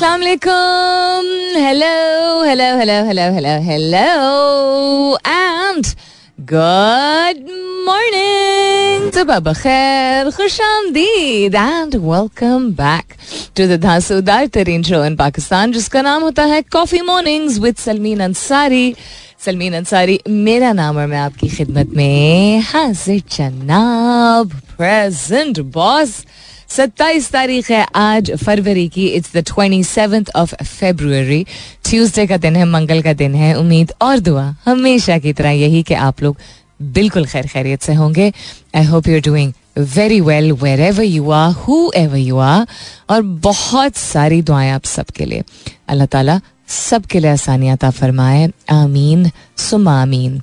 Assalamu alaikum. Hello, hello, hello, hello, hello, hello. And good morning. Sabah khair, khush आमदीद and welcome back to the धांसूदार तरीन show in Pakistan जिसका नाम होता है Coffee Mornings with Salmeen Ansari Salmeen Ansari मेरा नाम और मैं आपकी खिदमत में हाजिर जनाब प्रेजेंट बॉस सत्ताईस तारीख है आज फरवरी की। It's the twenty seventh of February Tuesday का दिन है, मंगल का दिन है। उम्मीद और दुआ हमेशा की तरह यही कि आप लोग बिल्कुल खैर खैरियत से होंगे। I hope you are doing very well wherever you are whoever you are और बहुत सारी दुआएँ आप सबके लिए। अल्लाह ताला सबके लिए आसानियात फरमाए। आमीन। सुम आमीन।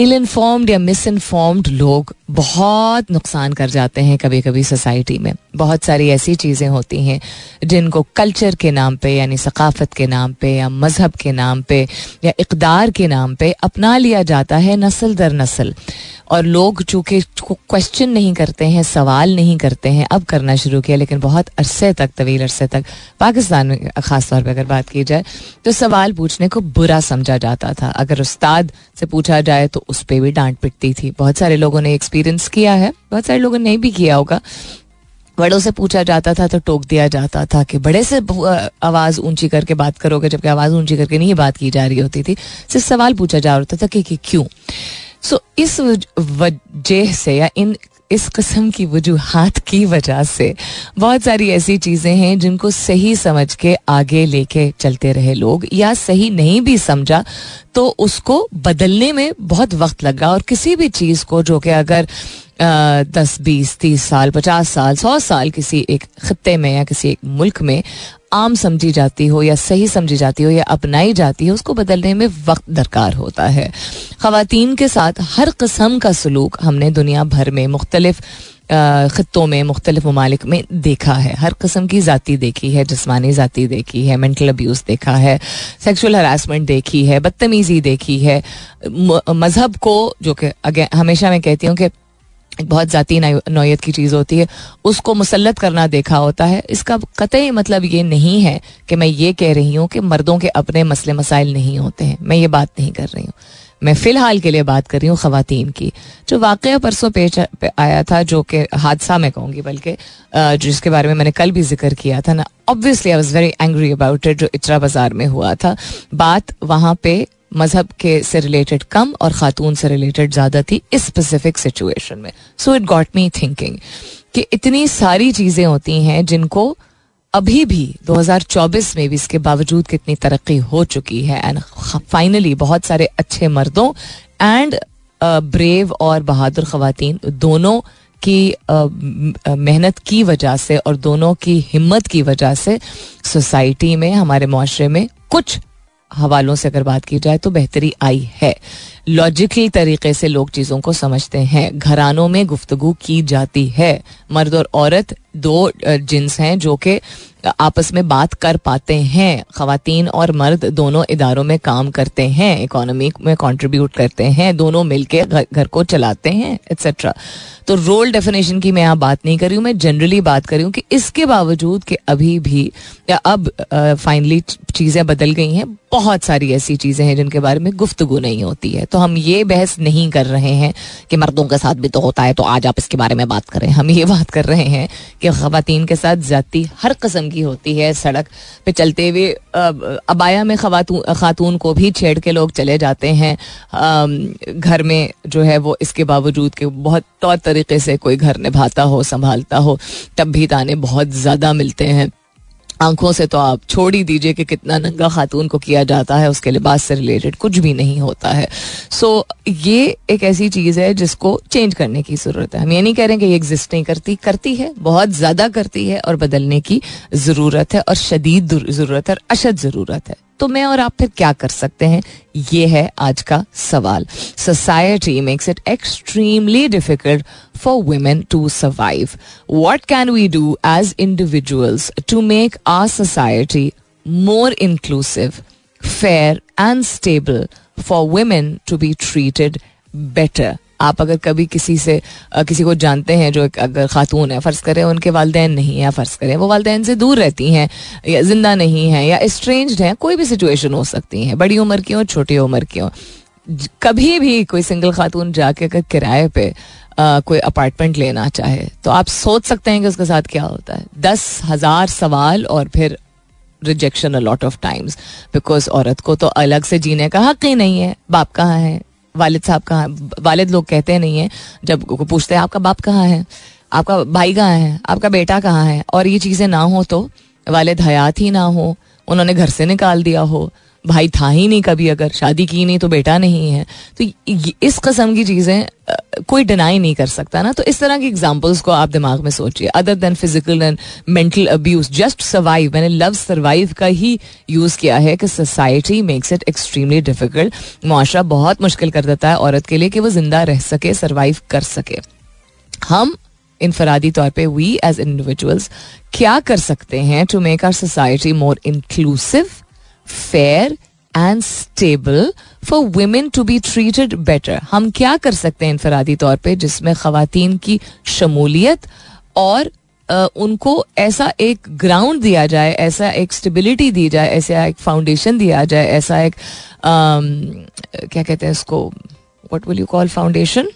इल इन्फॉर्म्ड या मिस इन्फॉर्म्ड लोग बहुत नुकसान कर जाते हैं कभी कभी सोसाइटी में। बहुत सारी ऐसी चीज़ें होती हैं जिनको कल्चर के नाम पे, यानी सकाफत के नाम पे, या मज़हब के नाम पे, या इकदार के नाम पे अपना लिया जाता है नस्ल दर नस्ल। और लोग चूँकि क्वेश्चन नहीं करते हैं, सवाल नहीं करते हैं, अब करना शुरू किया, लेकिन बहुत अरसे तक, तवील अरसे तक, पाकिस्तान में ख़ास तौर पर अगर बात की जाए तो सवाल पूछने को बुरा समझा जाता था। अगर उस्ताद से पूछा जाए तो उस पर भी डांट पिटती थी। बहुत सारे लोगों ने एक्सपीरियंस किया है। बहुत सारे लोगों ने भी किया होगा। बड़ों से पूछा जाता था तो टोक दिया जाता था कि बड़े से आवाज़ ऊँची करके बात करोगे जबकि आवाज़ ऊँची करके नहीं बात की जा रही होती थी। सिर्फ़ सवाल पूछा जा रहा था कि, क्यों? सो इस वजह से या इन इस कस्म की वजूहत की वजह से बहुत सारी ऐसी चीज़ें हैं जिनको सही समझ के आगे लेके चलते रहे लोग या सही नहीं भी समझा तो उसको बदलने में बहुत वक्त लगा और किसी भी चीज़ को जो कि अगर दस, बीस, तीस साल, पचास साल, सौ साल किसी एक खत्े में या किसी एक मुल्क में आम समझी जाती हो या सही समझी जाती हो या अपनाई जाती हो, उसको बदलने में वक्त दरकार होता है। खातन के साथ हर कस्म का सलूक हमने दुनिया भर में मुख्तलिफ़ ख़त्ों में मुख्तलिफ़ ममालिक में देखा है। हर कस्म की ज़ाती देखी है, जिसमानी ज़ाती देखी है, मेंटल अब्यूज़ देखा है, सेक्सुअल हरासमेंट देखी है, बदतमीज़ी देखी है। मज़हब को, जो कि अगे, हमेशा मैं कहती हूँ कि बहुत ज़ाती नौयत की चीज़ होती है, उसको मुसलत करना देखा होता है। इसका कतई मतलब ये नहीं है कि मैं ये कह रही हूँ कि मर्दों के अपने मसले मसाइल नहीं होते हैं। मैं ये बात नहीं कर रही हूँ। मैं फ़िलहाल के लिए बात कर रही हूँ ख़वातीन की, जो वाक़ परसों पेश आया था, जो कि हादसा मैं कहूँगी बल्कि जिसके बारे में मैंने कल भी ज़िक्र किया था ना। Obviously I was very angry about it जो इचरा बाज़ार में हुआ था। बात वहाँ पे मज़हब के से रिलेटेड कम और खातून से रिलेटेड ज़्यादा थी इस स्पेसिफिक सिचुएशन में। So it got me thinking कि इतनी सारी चीज़ें होती हैं जिनको अभी भी 2024 में भी इसके बावजूद कितनी तरक्की हो चुकी है। एंड फाइनली बहुत सारे अच्छे मर्दों एंड ब्रेव और बहादुर खातन दोनों की मेहनत की वजह से और दोनों की हिम्मत की वजह से सोसाइटी में, हमारे माशरे में कुछ हवालों से अगर बात की जाए तो बेहतरी आई है। लॉजिकल तरीके से लोग चीज़ों को समझते हैं। घरानों में गुफ्तगु की जाती है। मर्द और औरत दो जिन्स हैं जो कि आपस में बात कर पाते हैं। खातन और मर्द दोनों इदारों में काम करते हैं, इकोनॉमी में कंट्रीब्यूट करते हैं, दोनों मिलके घर को चलाते हैं एक्सेट्रा तो रोल डेफिनेशन की मैं यहाँ बात नहीं कर रही हूँ, मैं जनरली बात कर रही हूँ कि इसके बावजूद कि अभी भी, या अब फाइनली चीज़ें बदल गई हैं, बहुत सारी ऐसी चीज़ें हैं जिनके बारे में गुफ्तगु नहीं होती है। तो हम ये बहस नहीं कर रहे हैं कि मर्दों के साथ भी तो होता है तो आज आप इसके बारे में बात करें। हम ये बात कर रहे हैं कि खातन के साथ जाती हर कस्म की होती है सड़क पे चलते हुए। अबाया में खातून को भी छेड़ के लोग चले जाते हैं। घर में जो है वो इसके बावजूद कि बहुत तौर तरीके से कोई घर निभाता हो, संभालता हो, तब भी ताने बहुत ज़्यादा मिलते हैं। आँखों से तो आप छोड़ ही दीजिए कि कितना नंगा खातून को किया जाता है उसके लिबास से रिलेटेड कुछ भी नहीं होता है। सो so, ये एक ऐसी चीज़ है जिसको चेंज करने की ज़रूरत है। हम ये नहीं कह रहे हैं कि ये एग्जिस्ट नहीं करती करती है बहुत ज़्यादा करती है और बदलने की ज़रूरत है और शदीद ज़रूरत है और अशद ज़रूरत है। तो मैं और आप फिर क्या कर सकते हैं? ये है आज का सवाल। Society makes it extremely difficult for women to survive what can we do as individuals to make our society more inclusive fair and stable for women to be treated better आप अगर कभी किसी से किसी को जानते हैं जो अगर खातून है फ़र्ज़ करें उनके वालदेन नहीं है फ़र्ज़ करें वो वालदेन से दूर रहती हैं या ज़िंदा नहीं है या स्ट्रेंज हैं कोई भी सिचुएशन हो सकती है बड़ी उम्र की हो छोटी उम्र की हो। कभी भी कोई सिंगल खातून जाके अगर किराए पे आ, कोई अपार्टमेंट लेना चाहे तो आप सोच सकते हैं कि उसके साथ क्या होता है। दस हज़ार सवाल और फिर rejection a lot of times because औरत को तो अलग से जीने का हक ही नहीं है बाप कहाँ है? वालिद साहब कहाँ वालिद लोग कहते नहीं है। जब पूछते हैं, आपका बाप कहाँ है? आपका भाई कहाँ है? आपका बेटा कहाँ है? और ये चीज़ें ना हो तो वालिद हयात ही ना हो। उन्होंने घर से निकाल दिया हो। भाई था ही नहीं कभी अगर। शादी की नहीं तो बेटा नहीं है। तो इस कस्म की चीज़ें कोई डिनाई नहीं कर सकता ना तो इस तरह की एग्जाम्पल्स को आप दिमाग में सोचिए। Other than physical and mental abuse just survive मैंने लव सर्वाइव का ही यूज़ किया है कि society makes it extremely difficult मुआरा बहुत मुश्किल कर देता है औरत के लिए कि वो ज़िंदा रह सके सर्वाइव कर सके। हम इनफरादी तौर पे वी एज इंडिविजुअल्स क्या कर सकते हैं to make our society more inclusive fair and stable for women to be treated better हम क्या कर सकते हैं इनफरादी तौर पर जिसमें खातन की शमूलियत और Uh, उनको ऐसा एक ग्राउंड दिया जाए ऐसा एक स्टेबिलिटी दी जाए ऐसा एक फाउंडेशन दिया जाए ऐसा एक um, क्या कहते हैं इसको what will you call foundation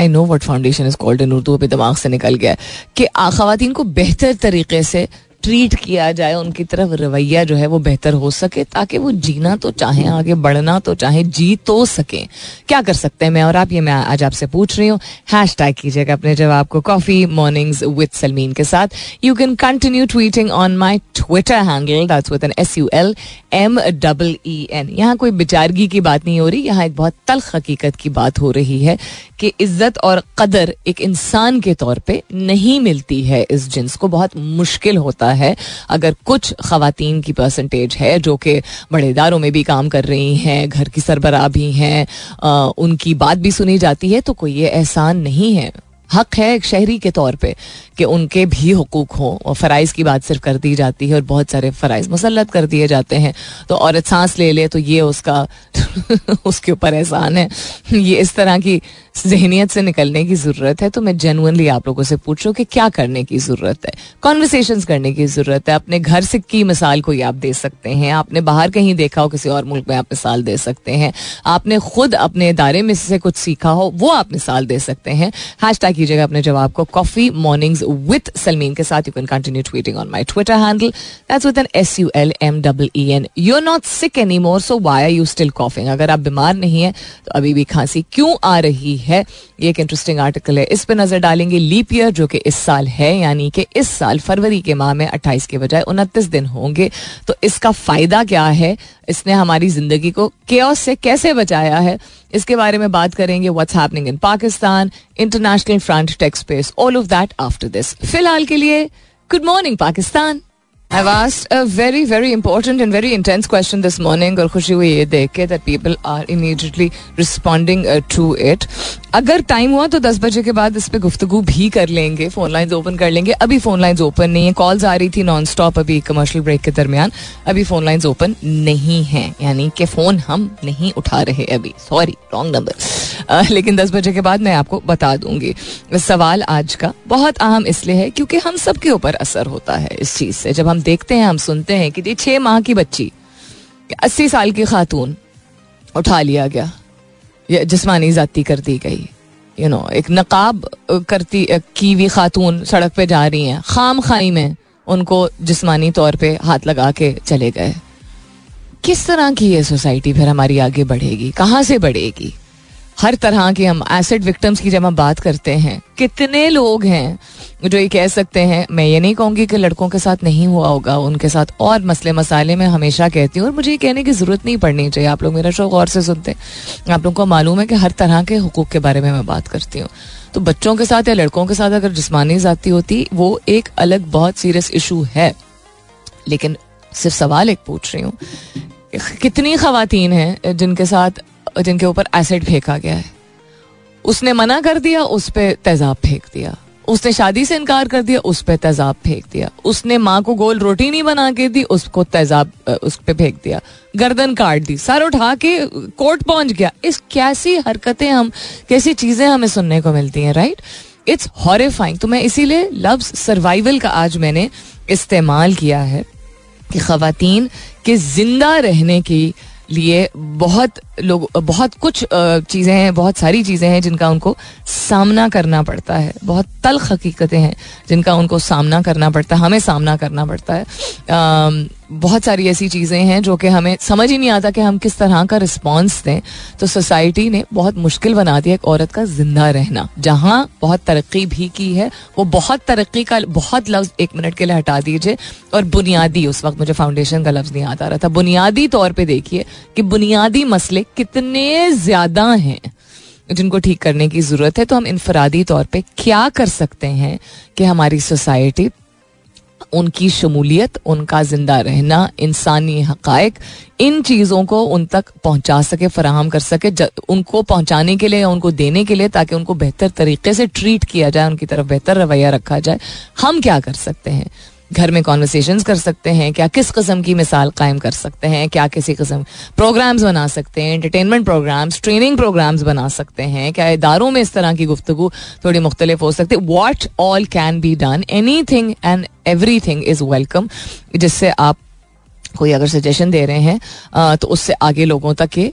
I know what foundation is called in Urdu अभी दिमाग से निकल गया कि खातन को बेहतर तरीके से ट्रीट किया जाए, उनकी तरफ़ रवैया जो है वो बेहतर हो सके, ताकि वो जीना तो चाहे, आगे बढ़ना तो चाहे, जी तो सके। क्या कर सकते हैं मैं और आप? ये मैं आज आपसे पूछ रही हूँ। हैश टैग कीजिएगा अपने जवाब को। कॉफ़ी मॉर्निंग्स विद सलमीन के साथ। You can continue tweeting on my Twitter handle that's with N S U L M double E N यहाँ कोई बिचारगी की बात नहीं हो रही, यहाँ एक बहुत तल्ख हकीकत की बात हो रही है कि इज़्ज़त और कदर एक इंसान के तौर पर नहीं मिलती है इस जिन्स को, बहुत मुश्किल होता है। अगर कुछ खातन की परसेंटेज है, जो कि बड़े इदारों में भी काम कर रही हैं, घर की सरबरा भी हैं उनकी बात भी सुनी जाती है तो कोई ये एहसान नहीं है। हक है एक शहरी के तौर पे कि उनके भी हकूक हों, और फ़राइज़ की बात सिर्फ़ कर दी जाती है और बहुत सारे फ़राइज़ मुसलत कर दिए जाते हैं। तो औरत सांस ले ले तो ये उसका उसके ऊपर एहसान है। ये इस तरह की जहनीत से निकलने की ज़रूरत है। तो मैं जेनुअनली आप लोगों से पूछूँ कि क्या करने की ज़रूरत है? कॉन्वर्सेशन करने की ज़रूरत है। अपने घर से की मिसाल कोई आप दे सकते हैं? आपने बाहर कहीं देखा हो, किसी और मुल्क में आप मिसाल दे सकते हैं। आपने खुद अपने इदारे में से कुछ सीखा हो, वो आप मिसाल दे सकते हैं। हैश टैग कीजिएगा अपने जवाब को कॉफ़ी मॉर्निंग्स विद सलमीन के साथ। You can continue tweeting on my Twitter handle that's with N S U L M double E N you are not sick anymore so why are you still coughing अगर आप बीमार नहीं है तो अभी भी खांसी क्यों आ रही है? ये एक इंटरेस्टिंग आर्टिकल है। इस पर नज़र डालेंगे लीप ईयर जो कि इस साल है, यानी कि इस साल फरवरी के माह में अट्ठाईस के बजाय उनतीस दिन होंगे। तो इसका फ़ायदा क्या है? इसने हमारी ज़िंदगी को केस से कैसे बचाया है? इसके बारे में बात करेंगे what's happening in Pakistan international front takes pace all of that after this फ़िलहाल के लिए good morning Pakistan I've asked a very, very important and very intense question this morning और खुशी हुई ये देख के that people are immediately responding uh, to it. अगर टाइम हुआ तो दस बजे के बाद इस पर गुफ्तगु भी कर लेंगे फ़ोन लाइंस ओपन कर लेंगे। अभी फ़ोन लाइंस ओपन नहीं है। कॉल्स आ रही थी नॉन स्टॉप अभी कमर्शियल ब्रेक के दरमियान। अभी फ़ोन लाइंस ओपन नहीं है। यानी कि फ़ोन हम नहीं उठा रहे अभी। सॉरी रॉन्ग नंबर लेकिन दस बजे के बाद मैं आपको बता दूँगी। सवाल आज का बहुत अहम इसलिए है क्योंकि हम सबके ऊपर असर होता है इस चीज़ से। जब हम देखते हैं, हम सुनते हैं कि छह माह की बच्ची, अस्सी साल की खातून उठा लिया गया। जिसमानी जाती कर दी गई। यू नो एक नकाब करती, की हुई खातून सड़क पे जा रही हैं। खाम खाई में उनको जिस्मानी तौर पे हाथ लगा के चले गए। किस तरह की ये सोसाइटी फिर हमारी आगे बढ़ेगी? कहाँ से बढ़ेगी? हर तरह के हम एसिड विक्टिम्स की जब हम बात करते हैं, कितने लोग हैं जो ये कह सकते हैं, मैं ये नहीं कहूँगी कि लड़कों के साथ नहीं हुआ होगा, उनके साथ और मसले मसाले में हमेशा कहती हूँ और मुझे ये कहने की ज़रूरत नहीं पड़नी चाहिए। आप लोग मेरा शो गौर से सुनते हैं। आप लोगों को मालूम है कि हर तरह के हकूक़ के बारे में मैं बात करती हूँ। तो बच्चों के साथ या लड़कों के साथ अगर जिसमानी जाती होती, वो एक अलग बहुत सीरियस इशू है। लेकिन सिर्फ़ सवाल एक पूछ रही हूँ, कितनी खातन हैं जिनके साथ, जिनके ऊपर एसिड फेंका गया है? उसने मना कर दिया, उस पर तेजाब फेंक दिया। उसने शादी से इनकार कर दिया, उस पर तेजाब फेंक दिया। उसने माँ को गोल रोटी नहीं बना के दी, उसको तेजाब उस पर फेंक दिया। गर्दन काट दी, सर उठा के कोर्ट पहुँच गया। इस कैसी हरकतें हम, कैसी चीज़ें हमें सुनने को मिलती हैं राइट इट्स हॉरिफाइंग तो मैं इसीलिए लव्स सर्वाइवल का आज मैंने इस्तेमाल किया है कि खातन के ज़िंदा रहने की लिए बहुत लोग, बहुत कुछ चीज़ें हैं, बहुत सारी चीज़ें हैं जिनका उनको सामना करना पड़ता है। बहुत तल हकीकतें हैं जिनका उनको सामना करना पड़ता है, हमें सामना करना पड़ता है। बहुत सारी ऐसी चीज़ें हैं जो कि हमें, समझ ही नहीं आता कि हम किस तरह का रिस्पॉन्स दें। तो सोसाइटी ने बहुत मुश्किल बना दिया एक औरत का ज़िंदा रहना, जहाँ बहुत तरक्की भी की है। वो बहुत तरक्की का, बहुत लफ्ज़ एक मिनट के लिए हटा दीजिए। और बुनियादी, उस वक्त मुझे फाउंडेशन का लफ्ज़ नहीं आता रहा था। बुनियादी तौर पर देखिए कि बुनियादी मसले कितने ज़्यादा हैं जिनको ठीक करने की ज़रूरत है तो हम इनफरादी तौर पे क्या कर सकते हैं कि हमारी सोसाइटी, उनकी शमूलियत, उनका ज़िंदा रहना, इंसानी हकायक इन चीज़ों को उन तक पहुँचा सके, फराहम कर सके उनको पहुँचाने के लिए या उनको देने के लिए, ताकि उनको बेहतर तरीके से ट्रीट किया जाए, उनकी तरफ़ बेहतर रवैया रखा जाए। हम क्या कर सकते हैं? घर में कॉन्वर्सेशन कर सकते हैं, क्या किस कस्म की मिसाल कायम कर सकते हैं, क्या किसी कस्म प्रोग्राम्स बना सकते हैं इंटरटेनमेंट प्रोग्राम्स ट्रेनिंग प्रोग्राम्स बना सकते हैं, क्या इदारों में इस तरह की गुफ्तु थोड़ी मुख्तलिफ़ हो सकती है? What all can be done anything and everything is welcome जिससे आप कोई अगर सजेशन दे रहे हैं तो उससे आगे लोगों तक ये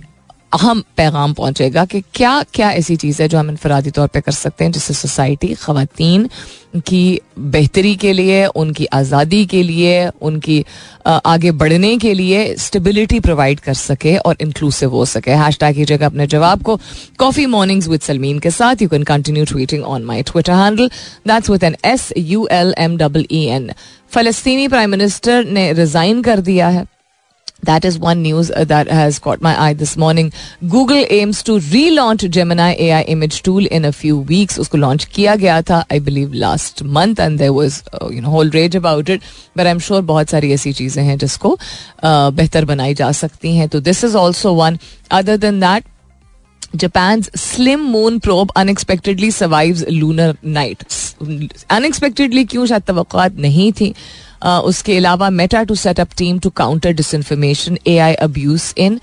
अहम पैगाम पहुंचेगा कि क्या क्या ऐसी चीज़ है जो हम इनफरादी तौर पे कर सकते हैं जिससे सोसाइटी खातन की बेहतरी के लिए, उनकी आज़ादी के लिए, उनकी आगे बढ़ने के लिए स्टेबिलिटी प्रोवाइड कर सके और इंक्लूसिव हो सके। हैश टैग कीजिएगा अपने जवाब को। कॉफ़ी मॉर्निंग्स विद सलमीन के साथ you can continue tweeting on my Twitter handle that's with N S U L M double E N फलस्तीनी prime minister ने रिजाइन कर दिया है। That is one news uh, that has caught my eye this morning. Google aims to relaunch Gemini AI image tool in a few weeks. उसको launch किया गया था, I believe last month, and there was uh, you know whole rage about it. But I'm sure बहुत सारी ऐसी चीज़ें हैं जिसको uh, बेहतर बनाई जा सकती हैं. तो this is also one. Other than that, Japan's slim moon probe unexpectedly survives lunar night. Unexpectedly क्यों शायद तवक्कात नहीं थी उसके अलावा Meta to set team to counter disinformation A I abuse in.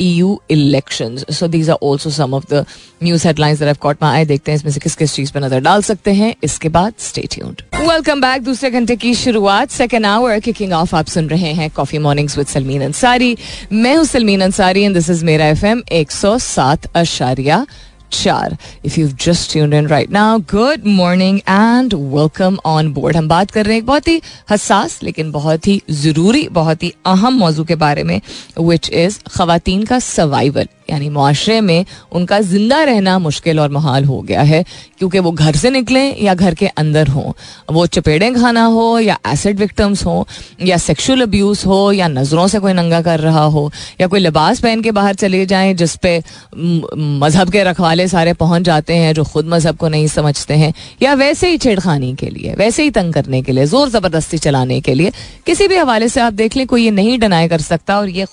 So these are also some of the news headlines that I've caught my eye. देखते हैं इसमें से किस किस चीज़ पर नज़र डाल सकते हैं। इसके बाद स्टे ट्यून्ड वेलकम बैक दूसरे घंटे की शुरुआत. सेकेंड आवर किकिंग ऑफ़ आप सुन रहे हैं coffee mornings with Salmeen Ansari मैं हूँ Salmeen Ansari and this is मेरा एफएम 107 अशारिया चार if you just tuned in right now good morning and welcome on board हम बात कर रहे हैं एक बहुत ही हसास, लेकिन बहुत ही ज़रूरी, बहुत ही अहम मौजू के बारे में विच इज़ खातन का सर्वाइवल यानी मुआरे में उनका ज़िंदा रहना मुश्किल और महाल हो गया है, क्योंकि वो घर से निकलें या घर के अंदर हों। वो चपेड़े खाना हो या एसिड विक्टम्स हो, या सेक्सुअल अब्यूज हो, या नज़रों से कोई नंगा कर रहा हो, या कोई लिबास पहन के बाहर चले जाएँ, जिस पे मज़हब के रखवाले सारे पहुँच जाते हैं, जो खुद मज़हब को नहीं समझते हैं, या वैसे ही छेड़खानी के लिए, वैसे ही तंग करने के लिए, ज़ोर ज़बरदस्ती चलाने के लिए। किसी भी हवाले से आप देख लें, कोई ये नहीं डनाई कर सकता और ये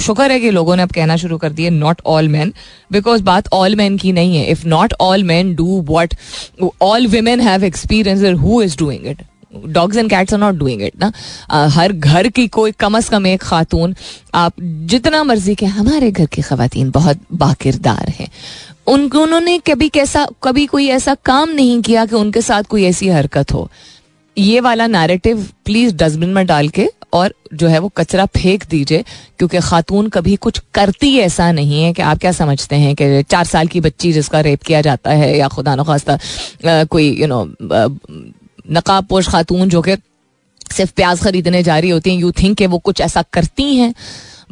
शुक्र है कि लोगों ने अब कहना शुरू कर दिया नॉट ऑल मैन बिकॉज़ बात ऑल मैन की नहीं है. If not all man do what all women have experience who is doing it dogs and cats are not doing it ना हर घर की कोई कम अज कम एक खातून, आप जितना मर्ज़ी के, हमारे घर की खातन बहुत बाकिरदार हैं। उनको उन्होंने कभी कैसा, कभी कोई ऐसा काम नहीं किया कि उनके साथ कोई ऐसी हरकत हो। ये वाला नैरेटिव प्लीज़ डस्टबिन में डाल के और जो है वो कचरा फेंक दीजिए, क्योंकि खातून कभी कुछ करती ऐसा नहीं है कि आप क्या समझते हैं कि चार साल की बच्ची जिसका रेप किया जाता है या खुदा नखास्ता कोई यू नो नकाब पोश खातून जो कि सिर्फ़ प्याज खरीदने जा रही होती हैं यू थिंक कि वो कुछ ऐसा करती हैं,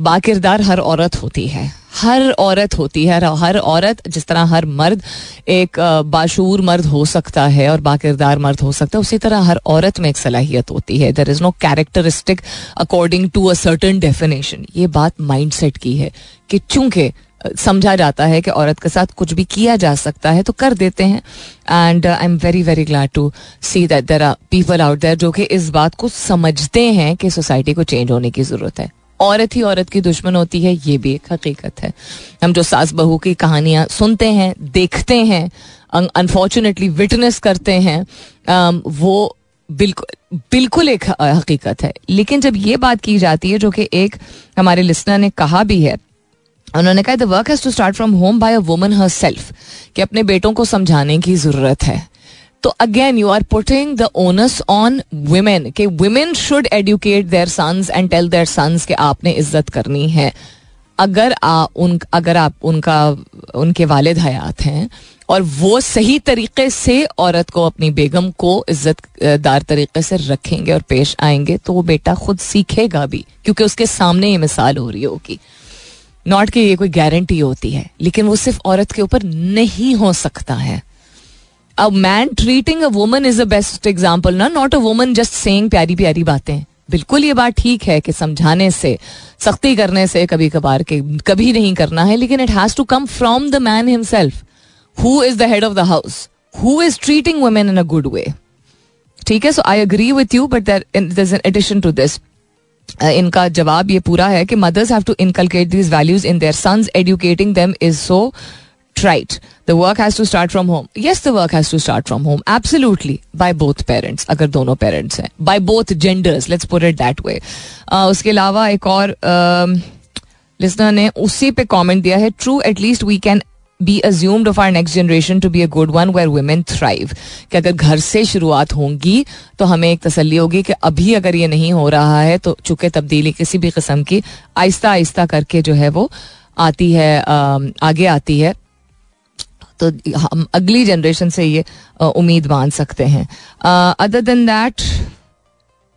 बाकिरदार हर औरत होती है। हर औरत होती है हर औरत जिस तरह हर मर्द एक बाशूर मर्द हो सकता है और बाकिरदार मर्द हो सकता है, उसी तरह हर औरत में एक सलाहियत होती है। There is no characteristic according to a certain definition ये बात माइंड सेट की है कि चूँकि समझा जाता है कि औरत के साथ कुछ भी किया जा सकता है तो कर देते हैं। And I am very very glad to see that there are people out there जो कि इस बात को समझते हैं कि सोसाइटी को चेंज होने की ज़रूरत है। औरत ही औरत की दुश्मन होती है, ये भी एक हकीकत है। हम जो सास बहू की कहानियाँ सुनते हैं, देखते हैं अनफॉर्चुनेटली विटनेस करते हैं वो बिल्कुल बिल्कुल एक हकीकत है। लेकिन जब ये बात की जाती है, जो कि एक हमारे लिसनर ने कहा भी है, उन्होंने कहा the work has to start from home by a woman herself कि अपने बेटों को समझाने की ज़रूरत है। तो again you are putting the onus on women के women should educate their sons and tell their sons के आपने इज़्ज़त करनी है। अगर आ, उन अगर आप उनका उनके वालिद हयात हैं और वो सही तरीके से औरत को अपनी बेगम को इज्जतदार तरीके से रखेंगे और पेश आएँगे तो वो बेटा खुद सीखेगा भी क्योंकि उसके सामने ये मिसाल हो रही होगी। नॉट कि ये कोई गारंटी होती है लेकिन वो सिर्फ़ औरत के ऊपर नहीं हो सकता है। A man treating a woman is a best example ना not a woman just saying प्यारी प्यारी बातें। बिल्कुल ये बात ठीक है कि समझाने से, सख्ती करने से कभी कभार के, कभी नहीं करना है, लेकिन it has to come from the man himself who is the head of the house who is treating women in a good way ठीक है so I agree with you but their addition to this इनका जवाब ये पूरा है कि mothers have to inculcate these values in their sons educating them is so trite the work has to start from home yes the work has to start from home absolutely by both parents अगर दोनों parents हैं by both genders let's put it that way उसके अलावा एक और listener ने उसी पे कमेंट दिया है true at least we can be assumed of our next generation to be a good one where women thrive कि अगर घर से शुरुआत होंगी तो हमें एक तसली होगी कि अभी अगर ये नहीं हो रहा है तो चूँकि तब्दीली किसी भी किस्म की आहिस्ता आहिस्ता करके जो है वो आती है आगे आती है तो हम अगली जनरेशन से ये उम्मीद मान सकते हैं। अदर देन दैट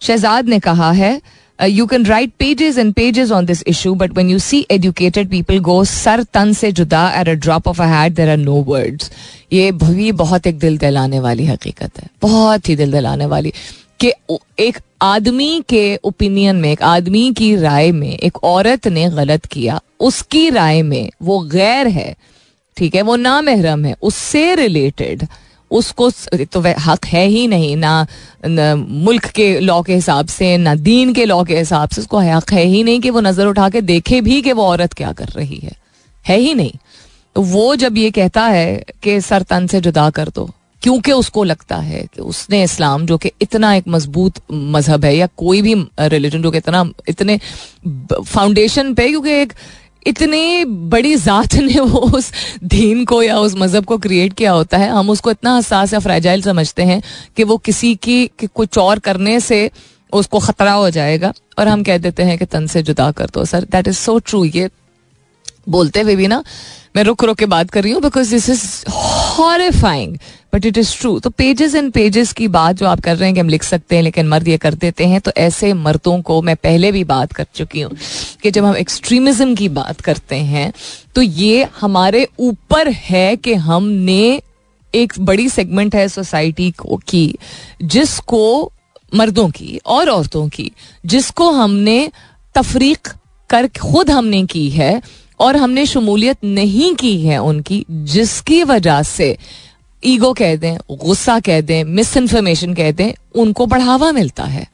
शहजाद ने कहा है you can write pages and pages on this issue but when you see educated people go sir तन से जुदा at a drop of a hat there are no words ये भी बहुत एक दिल दहलाने वाली हकीकत है। बहुत ही दिल दहलाने वाली। कि एक आदमी के ओपिनियन में, एक आदमी की राय में, एक औरत ने गलत किया, उसकी राय में वो गैर है। ठीक है वो ना महरम है उससे रिलेटेड उसको तो हक है ही नहीं ना, ना मुल्क के लॉ के हिसाब से ना दीन के लॉ के हिसाब से उसको हक है ही नहीं कि वो नज़र उठा के देखे भी कि वो औरत क्या कर रही है। है ही नहीं। तो वो जब ये कहता है कि सर तन से जुदा कर दो क्योंकि उसको लगता है कि उसने इस्लाम जो कि इतना एक मज़बूत मज़हब है या कोई भी रिलीजन जो कि इतना इतने फाउंडेशन पे क्योंकि एक इतनी बड़ी ज़ात ने वो उस दीन को या उस मज़हब को क्रिएट किया होता है। हम उसको इतना हसास या फ्रेजाइल समझते हैं कि वो किसी की, कि कुछ और करने से उसको ख़तरा हो जाएगा और हम कह देते हैं कि तन से जुदा कर दो। Sir that is so true ये बोलते हुए भी ना मैं रुक रुक के बात कर रही हूँ because this is horrifying but it is true तो पेजेस एंड पेजेस की बात जो आप कर रहे हैं कि हम लिख सकते हैं, लेकिन मर्द ये कर देते हैं तो ऐसे मर्दों को मैं पहले भी बात कर चुकी हूँ कि जब हम एक्सट्रीमिज्म की बात करते हैं तो ये हमारे ऊपर है कि हमने एक बड़ी सेगमेंट है सोसाइटी को की, जिसको मर्दों की और औरतों की, जिसको हमने तफरीक कर खुद हमने की है और हमने शमूलियत नहीं की है उनकी, जिसकी वजह से ईगो कह दें, गुस्सा कह दें मिस इन्फॉर्मेशन कह दें, उनको बढ़ावा मिलता है।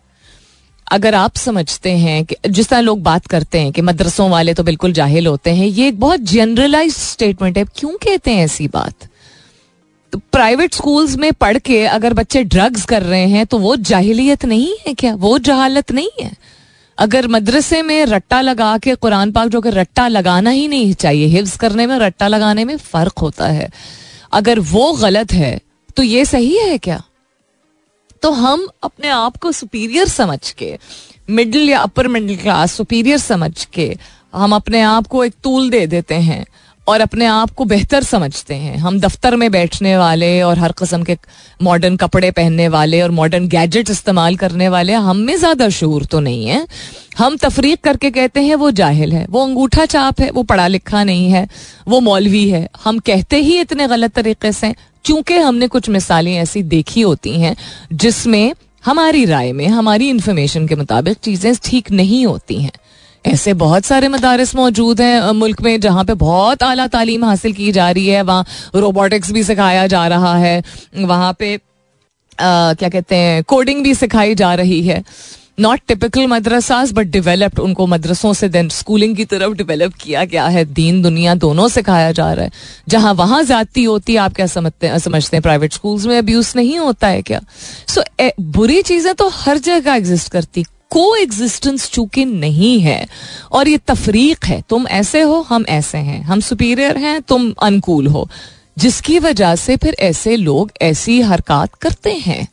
अगर आप समझते हैं कि, जिस तरह लोग बात करते हैं कि मदरसों वाले तो बिल्कुल जाहिल होते हैं, ये एक बहुत जनरलाइज स्टेटमेंट है। क्यों कहते हैं ऐसी बात? तो प्राइवेट स्कूल्स में पढ़ के अगर बच्चे ड्रग्स कर रहे हैं तो वो जाहिलियत नहीं है क्या? वो जहालत नहीं है? अगर मदरसे में रट्टा लगा के कुरान पाक जो कि रट्टा लगाना ही नहीं चाहिए हिफ्स करने में, रट्टा लगाने में फ़र्क होता है। अगर वो गलत है तो ये सही है क्या? तो हम अपने आप को सुपीरियर समझ के मिडिल या अपर मिडिल क्लास सुपीरियर समझ के, हम अपने आप को एक तूल दे देते हैं। और अपने आप को बेहतर समझते हैं। हम दफ्तर में बैठने वाले और हर कस्म के मॉडर्न कपड़े पहनने वाले और मॉडर्न गैजेट इस्तेमाल करने वाले, हम में ज़्यादा शूर तो नहीं है। हम तफरीक करके कहते हैं, वो जाहिल है। वो अंगूठा चाप है, वो पढ़ा लिखा नहीं है, वो मौलवी है। हम कहते ही इतने गलत तरीके से, चूँकि हमने कुछ मिसालें ऐसी देखी होती हैं, जिसमें हमारी राय में, हमारी इंफॉर्मेशन के मुताबिक चीज़ें ठीक नहीं होती हैं। ऐसे बहुत सारे मदारस मौजूद हैं मुल्क में जहाँ पे बहुत आला तालीम हासिल की जा रही है। वहाँ रोबोटिक्स भी सिखाया जा रहा है। वहाँ पे आ, क्या कहते हैं कोडिंग भी सिखाई जा रही है। Not typical madrasas but developed उनको मदरसों से देन स्कूलिंग की तरफ़ डिवेलप किया गया है। दीन दुनिया दोनों सिखाया जा रहा है। जहाँ वहाँ जाती होती है आप क्या समझते हैं समझते हैं प्राइवेट स्कूल्स में अब्यूज नहीं होता है क्या? सो so, बुरी चीज़ें तो हर जगह एग्जिस्ट करती। को एग्जिस्टेंस चूँकि नहीं है और ये तफरीक है, तुम ऐसे हो, हम ऐसे हैं। हम सुपीरियर हैं, तुम अनकूल हो। जिसकी वजह से फिर ऐसे लोग ऐसी हरकत करते हैं।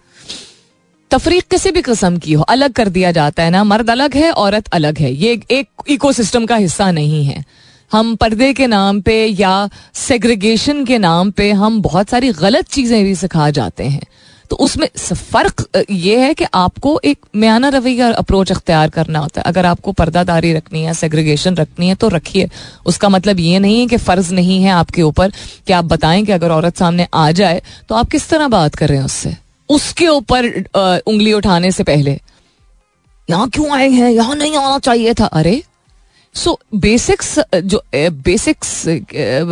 तफरीक किसी भी किस्म की हो, अलग कर दिया जाता है ना। मर्द अलग है, औरत अलग है। ये एक इकोसिस्टम का हिस्सा नहीं है। हम पर्दे के नाम पे या सेग्रीगेशन के नाम पे हम बहुत सारी गलत चीज़ें भी सिखा जाते हैं। तो उसमें फ़र्क ये है कि आपको एक म्याना रवैया अप्रोच अख्तियार करना होता है। अगर आपको पर्दादारी रखनी है सेग्रीगेशन रखनी है तो रखिए। उसका मतलब ये नहीं है कि फ़र्ज़ नहीं है आपके ऊपर कि आप बताएँ कि अगर औरत सामने आ जाए तो आप किस तरह बात कर रहे हैं उससे? उसके ऊपर उंगली उठाने से पहले। यहाँ क्यों आए हैं? यहाँ नहीं आना चाहिए था। अरे सो बेसिक्स जो बेसिक्स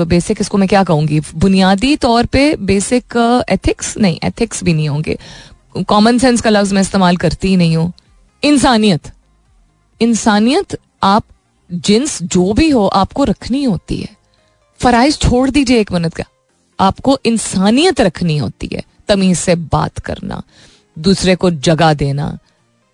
बेसिक इसको मैं क्या कहूँगी? बुनियादी तौर पे बेसिक एथिक्स नहीं एथिक्स भी नहीं होंगे। कॉमन सेंस का लफ्ज मैं इस्तेमाल करती ही नहीं हूँ। इंसानियत। इंसानियत आप जिन्स जो भी हो, आपको रखनी होती है। फराइज छोड़ दीजिए एक मिनट का। आपको इंसानियत रखनी होती है, तमीज से बात करना, दूसरे को जगह देना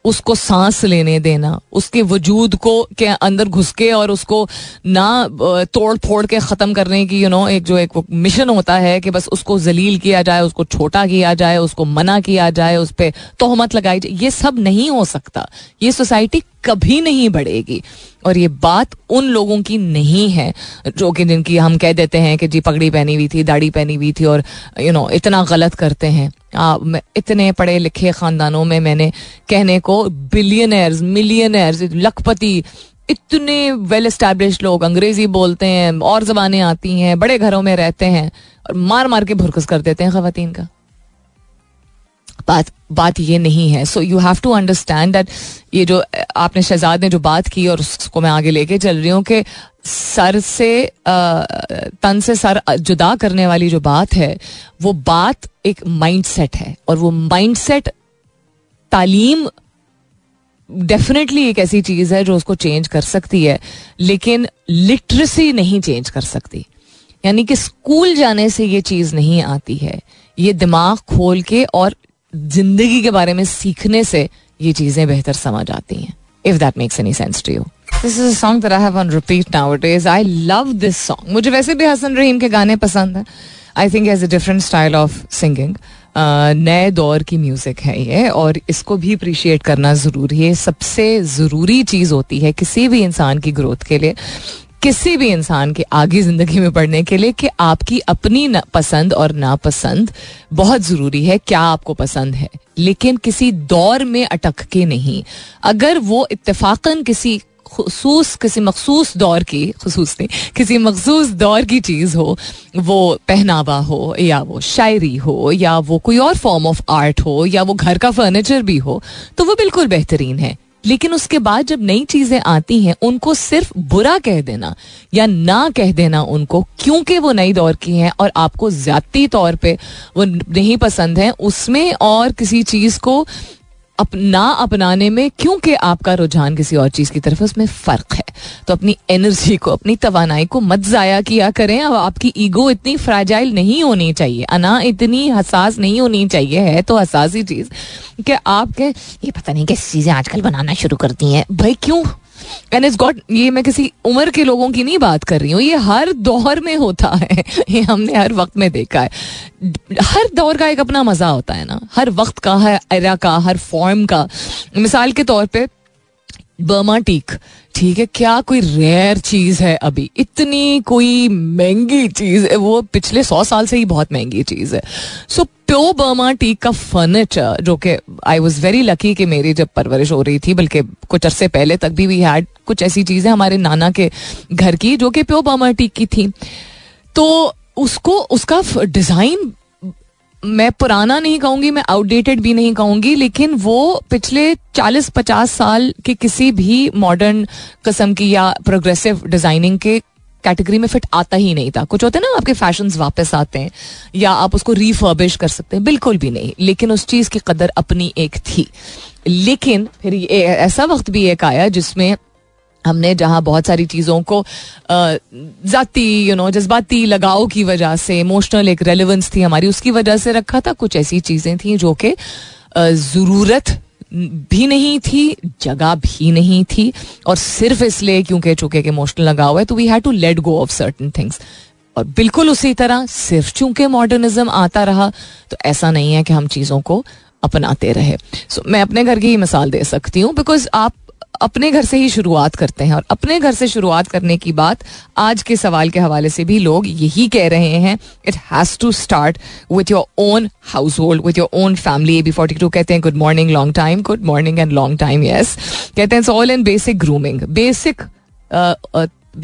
उसको सांस लेने देना उसके वजूद को के अंदर घुस के और उसको ना तोड़ फोड़ के ख़त्म करने की यू you नो know, एक जो एक मिशन होता है कि बस उसको जलील किया जाए उसको छोटा किया जाए उसको मना किया जाए उस पर तोहमत लगाई जाए। ये सब नहीं हो सकता। ये सोसाइटी कभी नहीं बढ़ेगी। और ये बात उन लोगों की नहीं है जो कि जिनकी हम कह देते हैं कि जी पगड़ी पहनी हुई थी दाढ़ी पहनी हुई थी और यू नो इतना गलत करते हैं। आ, इतने पढ़े लिखे खानदानों में मैंने कहने को बिलियनर्स मिलियनर्स लखपति इतने वेल स्टैब्लिश लोग अंग्रेज़ी बोलते हैं और जबानें आती हैं बड़े घरों में रहते हैं और मार मार के भुरकस कर देते हैं खातन का। बात बात ये नहीं है। So you have to understand that ये जो, आपने शहजाद ने जो बात की और उसको मैं आगे लेके चल रही हूँ कि सर से तन से सर जुदा करने वाली जो बात है, वो बात एक माइंड सेट है और वो माइंड सेट तालीम डेफिनेटली एक ऐसी चीज़ है जो उसको चेंज कर सकती है, लेकिन लिटरेसी नहीं चेंज कर सकती। यानी कि स्कूल जाने से ये चीज़ नहीं आती है। ये दिमाग खोल के और ज़िंदगी के बारे में सीखने से ये चीज़ें बेहतर समझ आती हैं if that makes any sense to you this is song that I have on repeat now it is I love this song मुझे वैसे भी हसन रहीम के गाने पसंद हैं। I think as a different style of singing नए दौर की म्यूज़िक है ये, और इसको भी अप्रिशिएट करना ज़रूरी है। सबसे ज़रूरी चीज़ होती है किसी भी इंसान की ग्रोथ के लिए। किसी भी इंसान के आगे ज़िंदगी में बढ़ने के लिए कि आपकी अपनी पसंद और नापसंद बहुत ज़रूरी है, क्या आपको पसंद है। लेकिन किसी दौर में अटक के नहीं। अगर वो इतफाकन किसी खसूस, किसी मखसूस दौर की, खसूस नहीं, किसी मखसूस दौर की चीज़ हो, वो पहनावा हो, या वो शायरी हो, या वो कोई और फॉर्म ऑफ़ आर्ट हो, या वो घर का फर्नीचर भी हो तो वो बिल्कुल बेहतरीन है। लेकिन उसके बाद जब नई चीज़ें आती हैं, उनको सिर्फ़ बुरा कह देना या ना कह देना उनको, क्योंकि वो नई दौर की हैं और आपको ज़्यादा तौर पे वो नहीं पसंद है, उसमें और किसी चीज़ को अपना अपनाने में, क्योंकि आपका रुझान किसी और चीज़ की तरफ़ उसमें फ़र्क है। तो अपनी एनर्जी को, अपनी तवानाई को मत जाया किया करें। अब आपकी ईगो इतनी फ्राजाइल नहीं होनी चाहिए। अना इतनी हसास नहीं होनी चाहिए। है तो हसास चीज़। कि आप आपके ये पता नहीं किस चीज़ें आजकल बनाना शुरू करती हैं। भाई, क्यों? एंड इस गॉट ये मैं किसी उम्र के लोगों की नहीं बात कर रही हूँ, ये हर दौर में होता है, ये हमने हर वक्त में देखा है। हर दौर का एक अपना मज़ा होता है ना, हर वक्त का, हर एरा का, हर फॉर्म का। मिसाल के तौर पे बर्मा टीक ठीक है, क्या कोई रेयर चीज़ है अभी? इतनी कोई महँगी चीज़ है, वो पिछले सौ साल से ही बहुत महँगी चीज़ है। सो प्यो बर्मा टीक का फर्नीचर जो कि आई वॉज़ वेरी लकी कि मेरी जब परवरिश हो रही थी, बल्कि कुछ अरसे पहले तक भी वी हैड कुछ ऐसी चीज़ें हमारे नाना के घर की, जो कि प्यो बर्मा टीक की थी। तो उसको, उसका डिज़ाइन मैं पुराना नहीं कहूँगी, मैं आउटडेटेड भी नहीं कहूँगी, लेकिन वो पिछले 40-50 साल के किसी भी मॉडर्न कस्म की या प्रोग्रेसिव डिज़ाइनिंग के कैटेगरी में फिट आता ही नहीं था। कुछ होते ना, आपके फ़ैशन वापस आते हैं, या आप उसको रिफर्बिश कर सकते हैं। बिल्कुल भी नहीं, लेकिन उस चीज़ की कदर अपनी एक थी। लेकिन फिर ऐसा वक्त भी एक आया जिसमें हमने जहाँ बहुत सारी चीज़ों को ज़ाती यू नो जज्बाती लगाव की वजह से इमोशनल एक रेलिवेंस थी हमारी उसकी वजह से रखा था। कुछ ऐसी चीज़ें थी जो कि ज़रूरत भी नहीं थी जगह भी नहीं थी और सिर्फ़ इसलिए क्योंकि चूँकि इमोशनल लगाव है तो we had to let go of certain things और बिल्कुल उसी तरह सिर्फ़ चूँकि मॉडर्निज्म आता रहा तो ऐसा नहीं है कि हम चीज़ों को अपनाते रहे। सो so, मैं अपने घर की ही मिसाल दे सकती हूँ बिकॉज़ आप अपने घर से ही शुरुआत करते हैं और अपने घर से शुरुआत करने की बात आज के सवाल के हवाले से भी लोग यही कह रहे हैं। It has to start with your own household with your own family A B forty two कहते हैं good morning long time good morning and long time yes कहते हैं all in basic grooming basic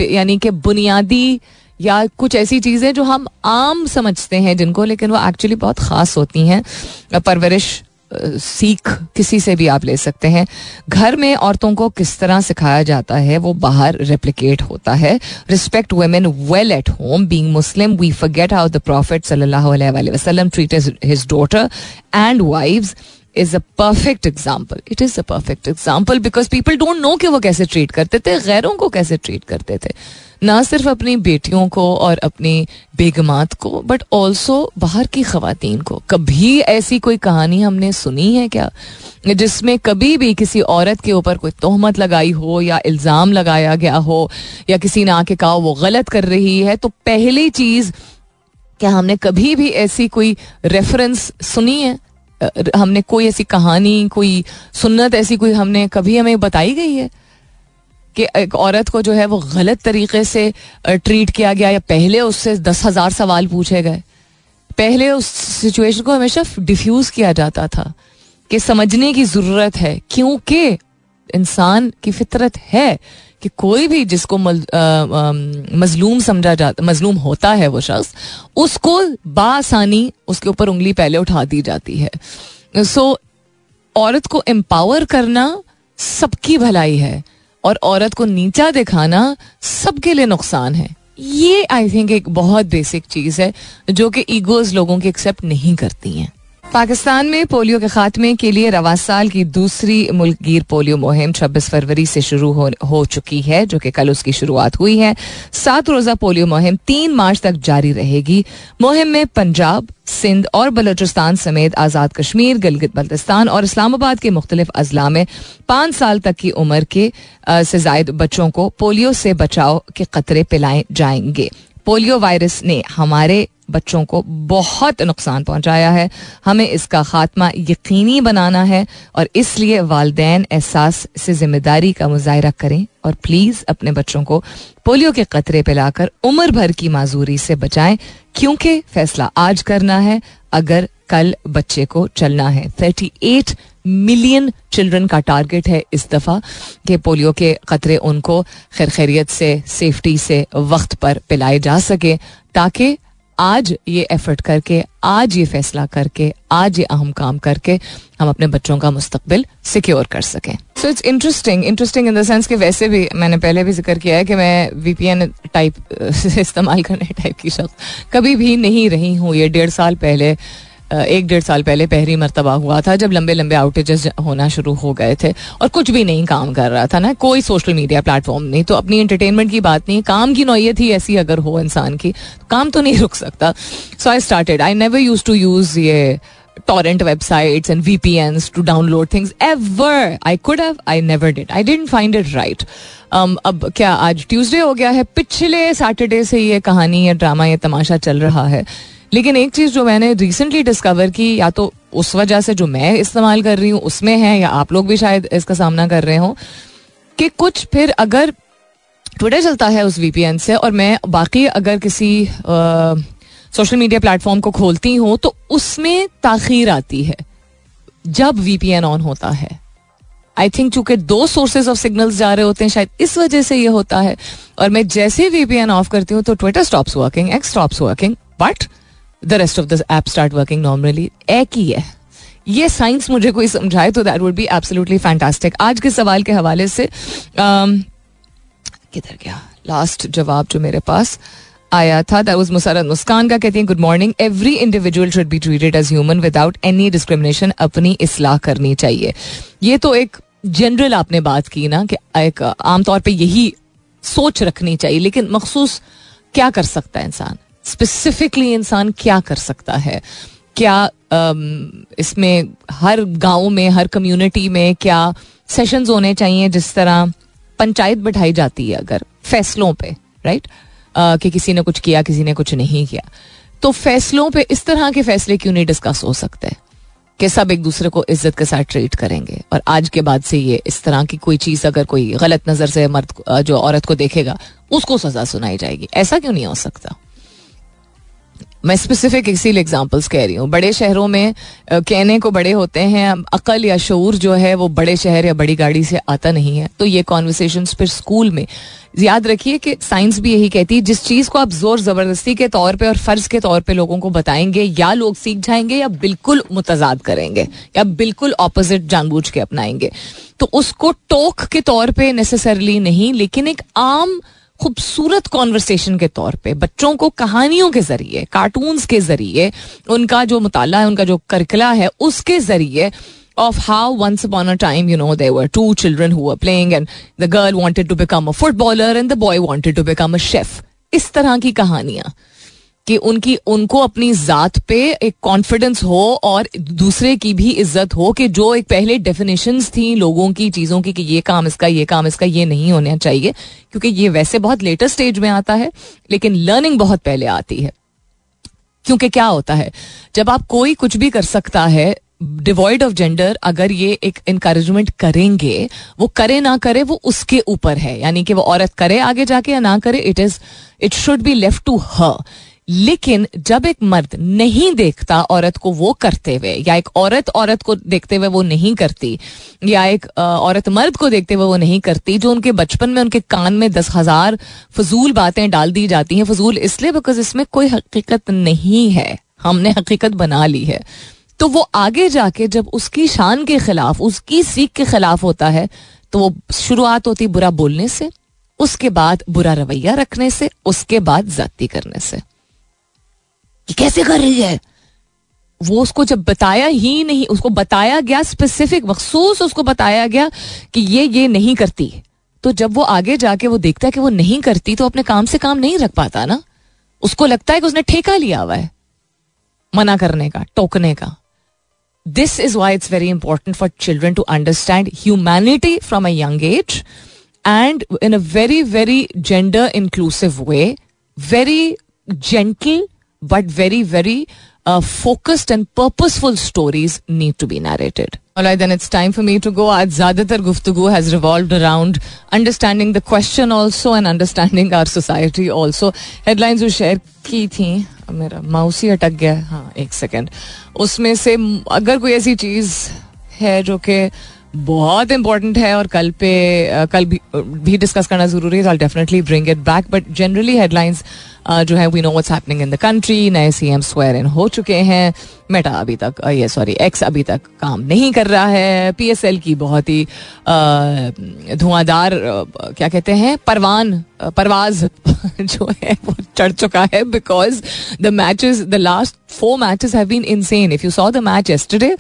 यानी कि बुनियादी या कुछ ऐसी चीज़ें जो हम आम समझते हैं जिनको, लेकिन वो एक्चुअली बहुत ख़ास होती हैं। परवरिश सीख किसी से भी आप ले सकते हैं। घर में औरतों को किस तरह सिखाया जाता है, वो बाहर रेप्लिकेट होता है। Respect women well at home being Muslim we forget how the prophet सल्लल्लाहु treat his daughter and wives is a perfect example it is a perfect example because people don't know कि वो कैसे treat करते थे, गैरों को कैसे treat करते थे। ना सिर्फ़ अपनी बेटियों को और अपनी बेगमात को बट ऑल्सो बाहर की खातन को। कभी ऐसी कोई कहानी हमने सुनी है क्या? जिसमें कभी भी किसी औरत के ऊपर कोई तोहमत लगाई हो या इल्ज़ाम लगाया गया हो या किसी ने आके कहा वो गलत कर रही है तो पहली चीज़ क्या हमने कभी भी ऐसी कोई रेफरेंस सुनी है? हमने कोई ऐसी कहानी, कोई सुन्नत ऐसी कोई हमने कभी हमें बताई गई है? कि एक औरत को जो है वो गलत तरीके से ट्रीट किया गया या पहले उससे दस हज़ार सवाल पूछे गए। पहले उस सिचुएशन को हमेशा डिफ्यूज किया जाता था कि समझने की ज़रूरत है, क्योंकि इंसान की फितरत है। कि कोई भी जिसको मजलूम समझा जाता मजलूम होता है वो शख्स, उसको बासानी उसके ऊपर उंगली पहले उठा दी जाती है। सो, औरत को एम्पावर करना सबकी भलाई है और औरत को नीचा दिखाना सबके लिए नुकसान है। ये आई थिंक एक बहुत बेसिक चीज़ है जो कि ईगोज लोगों की एक्सेप्ट नहीं करती हैं। पाकिस्तान में पोलियो के खात्मे के लिए रवा साल की दूसरी मुल्कगीर पोलियो मुहिम 26 फरवरी से शुरू हो, हो चुकी है जो कि कल उसकी शुरुआत हुई है। सात रोजा पोलियो मुहिम तीन मार्च तक जारी रहेगी। मुहिम में पंजाब सिंध और बलोचिस्तान समेत आज़ाद कश्मीर गिलगित बल्तिस्तान और इस्लामाबाद के मुख्तलिफ़ अजला में पाँच साल तक की उम्र के से जायद बच्चों को पोलियो से बचाव के खतरे पिलाए जाएँगे। पोलियो वायरस ने हमारे बच्चों को बहुत नुकसान पहुँचाया है। हमें इसका खात्मा यकीनी बनाना है और इसलिए वालदेन एहसास से ज़िम्मेदारी का मुजाहरा करें और प्लीज़ अपने बच्चों को पोलियो के कतरे पिलाकर उम्र भर की माजूरी से बचाएँ, क्योंकि फैसला आज करना है। अगर कल बच्चे को चलना है। थर्टी एट मिलियन चिल्ड्रन का टारगेट है इस दफ़ा कि पोलियो के कतरे उनको खैर खैरियत से सेफ्टी से वक्त पर पिलाए जा सके, ताकि आज ये एफर्ट करके, आज ये फैसला करके, आज ये अहम काम करके हम अपने बच्चों का मुस्तबिल सिक्योर कर सकें। So it's interesting interesting in the sense कि वैसे भी मैंने पहले भी ज़िक्र किया है कि मैं वीपीएन टाइप इस्तेमाल करने टाइप की शख्स कभी भी नहीं रही हूँ। ये डेढ़ साल पहले एक डेढ़ साल पहले पहली मरतबा हुआ था जब लंबे लंबे आउटेजेस होना शुरू हो गए थे और कुछ भी नहीं काम कर रहा था ना कोई सोशल मीडिया प्लेटफॉर्म नहीं तो अपनी एंटरटेनमेंट की बात नहीं काम की नौयत ही ऐसी अगर हो इंसान की तो काम तो नहीं रुक सकता so I started I never use to use ये torrent websites and VPNs to download things ever. I could have, I never did. I didn't find it right. Um, अब क्या आज ट्यूसडे हो गया है पिछले सैटरडे से ये कहानी या ड्रामा या तमाशा चल रहा है लेकिन एक चीज़ जो मैंने रिसेंटली डिस्कवर की, या तो उस वजह से जो मैं इस्तेमाल कर रही हूँ, उसमें है, या आप लोग भी शायद इसका सामना कर रहे हो, कि कुछ फिर अगर ट्विटर चलता है उस वीपीएन से, और मैं बाकी अगर किसी सोशल मीडिया प्लेटफॉर्म को खोलती हूँ तो उसमें ताखीर आती है, जब वीपीएन ऑन होता है। आई थिंक चूँकि दो सोर्सेज ऑफ़ सिग्नल्स जा रहे होते हैं, शायद इस वजह से ये होता है। और मैं जैसे वीपीएन ऑफ़ करती हूँ तो Twitter stops working X stops working but the rest of the app start working normally एक ही है. ये साइंस मुझे कोई समझाए तो that would be absolutely fantastic आज के सवाल के हवाले से um, किधर गया? लास्ट जवाब जो मेरे पास आया था दैट वाज मुसरत मुस्कान का। कहती हैं good morning every individual should be treated as human without any discrimination अपनी इसलाह करनी चाहिए. ये तो एक जनरल आपने बात की ना कि एक आमतौर पे यही सोच रखनी चाहिए लेकिन मखसूस क्या कर सकता है इंसान? स्पेसिफिकली इंसान क्या कर सकता है? क्या इसमें हर गाँव में, हर कम्युनिटी में क्या सेशंस होने चाहिए जिस तरह पंचायत बैठाई जाती है अगर? फैसलों पे राइट कि किसी ने कुछ किया, किसी ने कुछ नहीं किया। तो फैसलों पे इस तरह के फैसले क्यों नहीं डिस्कस हो सकते? कि सब एक दूसरे को इज़्ज़त के साथ ट्रीट करेंगे। और आज के बाद से ये इस तरह की कोई चीज़ अगर कोई गलत नज़र से मर्द जो औरत को देखेगा, उसको सजा सुनाई जाएगी। ऐसा क्यों नहीं हो सकता? मैं स्पेसिफिक इसीलिए एग्जांपल्स कह रही हूँ। बड़े शहरों में कहने को बड़े होते हैं अकल या शूर जो है, वो बड़े शहर या बड़ी गाड़ी से आता नहीं है। तो ये कॉन्वर्सेशन फिर स्कूल में। याद रखिए कि साइंस भी यही कहती है, जिस चीज़ को आप ज़ोर ज़बरदस्ती के तौर पे और फ़र्ज़ के तौर पे लोगों को बताएँगे, या लोग सीख जाएँगे, या बिल्कुल मुतजाद करेंगे, या बिल्कुल ऑपोजिट जानबूझ के अपनाएँगे। तो उसको टोक के तौर पे नेसेसरली नहीं, लेकिन एक आम खूबसूरत कॉन्वर्सेशन के तौर पे बच्चों को कहानियों के ज़रिए कार्टून्स के ज़रिए उनका जो मुताला है उनका जो करकला है उसके ज़रिए of how once upon a time, you know, there were two children who were playing and the girl wanted to become a footballer and the boy wanted to become a chef. इस तरह की कहानियाँ कि उनकी, उनको अपनी जात पे एक कॉन्फिडेंस हो और दूसरे की भी इज़्ज़त हो कि जो एक पहले डेफिनेशन थी लोगों की, चीज़ों की कि ये काम इसका, ये काम इसका, ये नहीं होना चाहिए, क्योंकि ये वैसे बहुत लेटर स्टेज में आता है, लेकिन लर्निंग बहुत पहले आती है। क्योंकि क्या होता है, जब आप कोई कुछ भी कर सकता है डिवॉइड ऑफ़ जेंडर अगर ये एक इंकरेजमेंट करेंगे, वो करे ना करे वो उसके ऊपर है, यानी कि वो औरत करे आगे जाके या ना करे it is it should be left to her लेकिन जब एक मर्द नहीं देखता औरत को वो करते हुए, या एक औरत औरत को देखते हुए वो नहीं करती, या एक औरत मर्द को देखते हुए वो नहीं करती, जो उनके बचपन में, उनके कान में दस हज़ार फजूल बातें डाल दी जाती हैं, फजूल इसलिए बिकॉज़ इसमें कोई हकीकत नहीं है, हमने हकीकत बना ली है। तो वो आगे जाके जब उसकी शान के खिलाफ, उसकी सीख के खिलाफ होता है तो वो शुरुआत होती बुरा बोलने से, उसके बाद बुरा रवैया रखने से, उसके बाद जाती करने से। कि कैसे कर रही है? वो उसको जब बताया ही नहीं, उसको बताया गया स्पेसिफिक मखसूस उसको बताया गया कि ये ये नहीं करती। तो जब वो आगे जाके वो देखता है कि वो नहीं करती तो अपने काम से काम नहीं रख पाता ना। उसको लगता है कि उसने ठेका लिया हुआ है, मना करने का, टोकने का। This is why it's very important for children to understand humanity from a young age and in a very very gender inclusive way very gentle but very, very uh, focused and purposeful stories need to be narrated. All right, then it's time for me to go. आज ज़्यादातर गुफ्तगु has revolved around understanding the question also and understanding our society also. Headlines जो share की थी मेरा mouse ही अटक गया हाँ एक सेकेंड उसमें से अगर कोई ऐसी चीज़ है जो कि बहुत इंपॉर्टेंट है और कल पे कल भी भी डिस्कस करना जरूरी है definitely bring it back but generally headlines जो है we know what's happening in the country नए सीएम स्वेयर इन हो चुके हैं। मेटा अभी तक ये सॉरी एक्स अभी तक काम नहीं कर रहा है। पी एस एल की बहुत ही धुआंधार क्या कहते हैं, परवान परवाज जो है, वो चढ़ चुका है because the matches the last four matches have been insane if you saw the match yesterday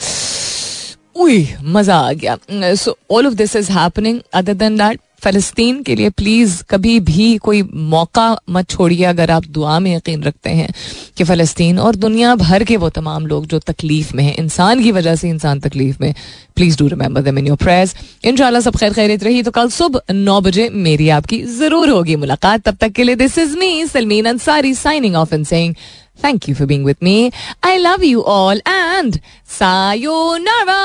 मज़ा आ गया। So all of this is happening other than that फलस्तीन के लिए प्लीज़ कभी भी कोई मौका मत छोड़िए अगर आप दुआ में यकीन रखते हैं कि फ़लस्तीन और दुनिया भर के वो तमाम लोग जो तकलीफ़ में हैं, इंसान की वजह से इंसान तकलीफ़ में प्लीज़ डू रिमेंबर दम इन योर प्रेयर्स इंशाल्लाह सब खैर खैरियत रही तो कल सुबह नौ बजे मेरी आपकी ज़रूर होगी मुलाकात तब तक के लिए this is me Salmeen Ansari signing off in saying Thank you for being with me. I love you all and sayonara.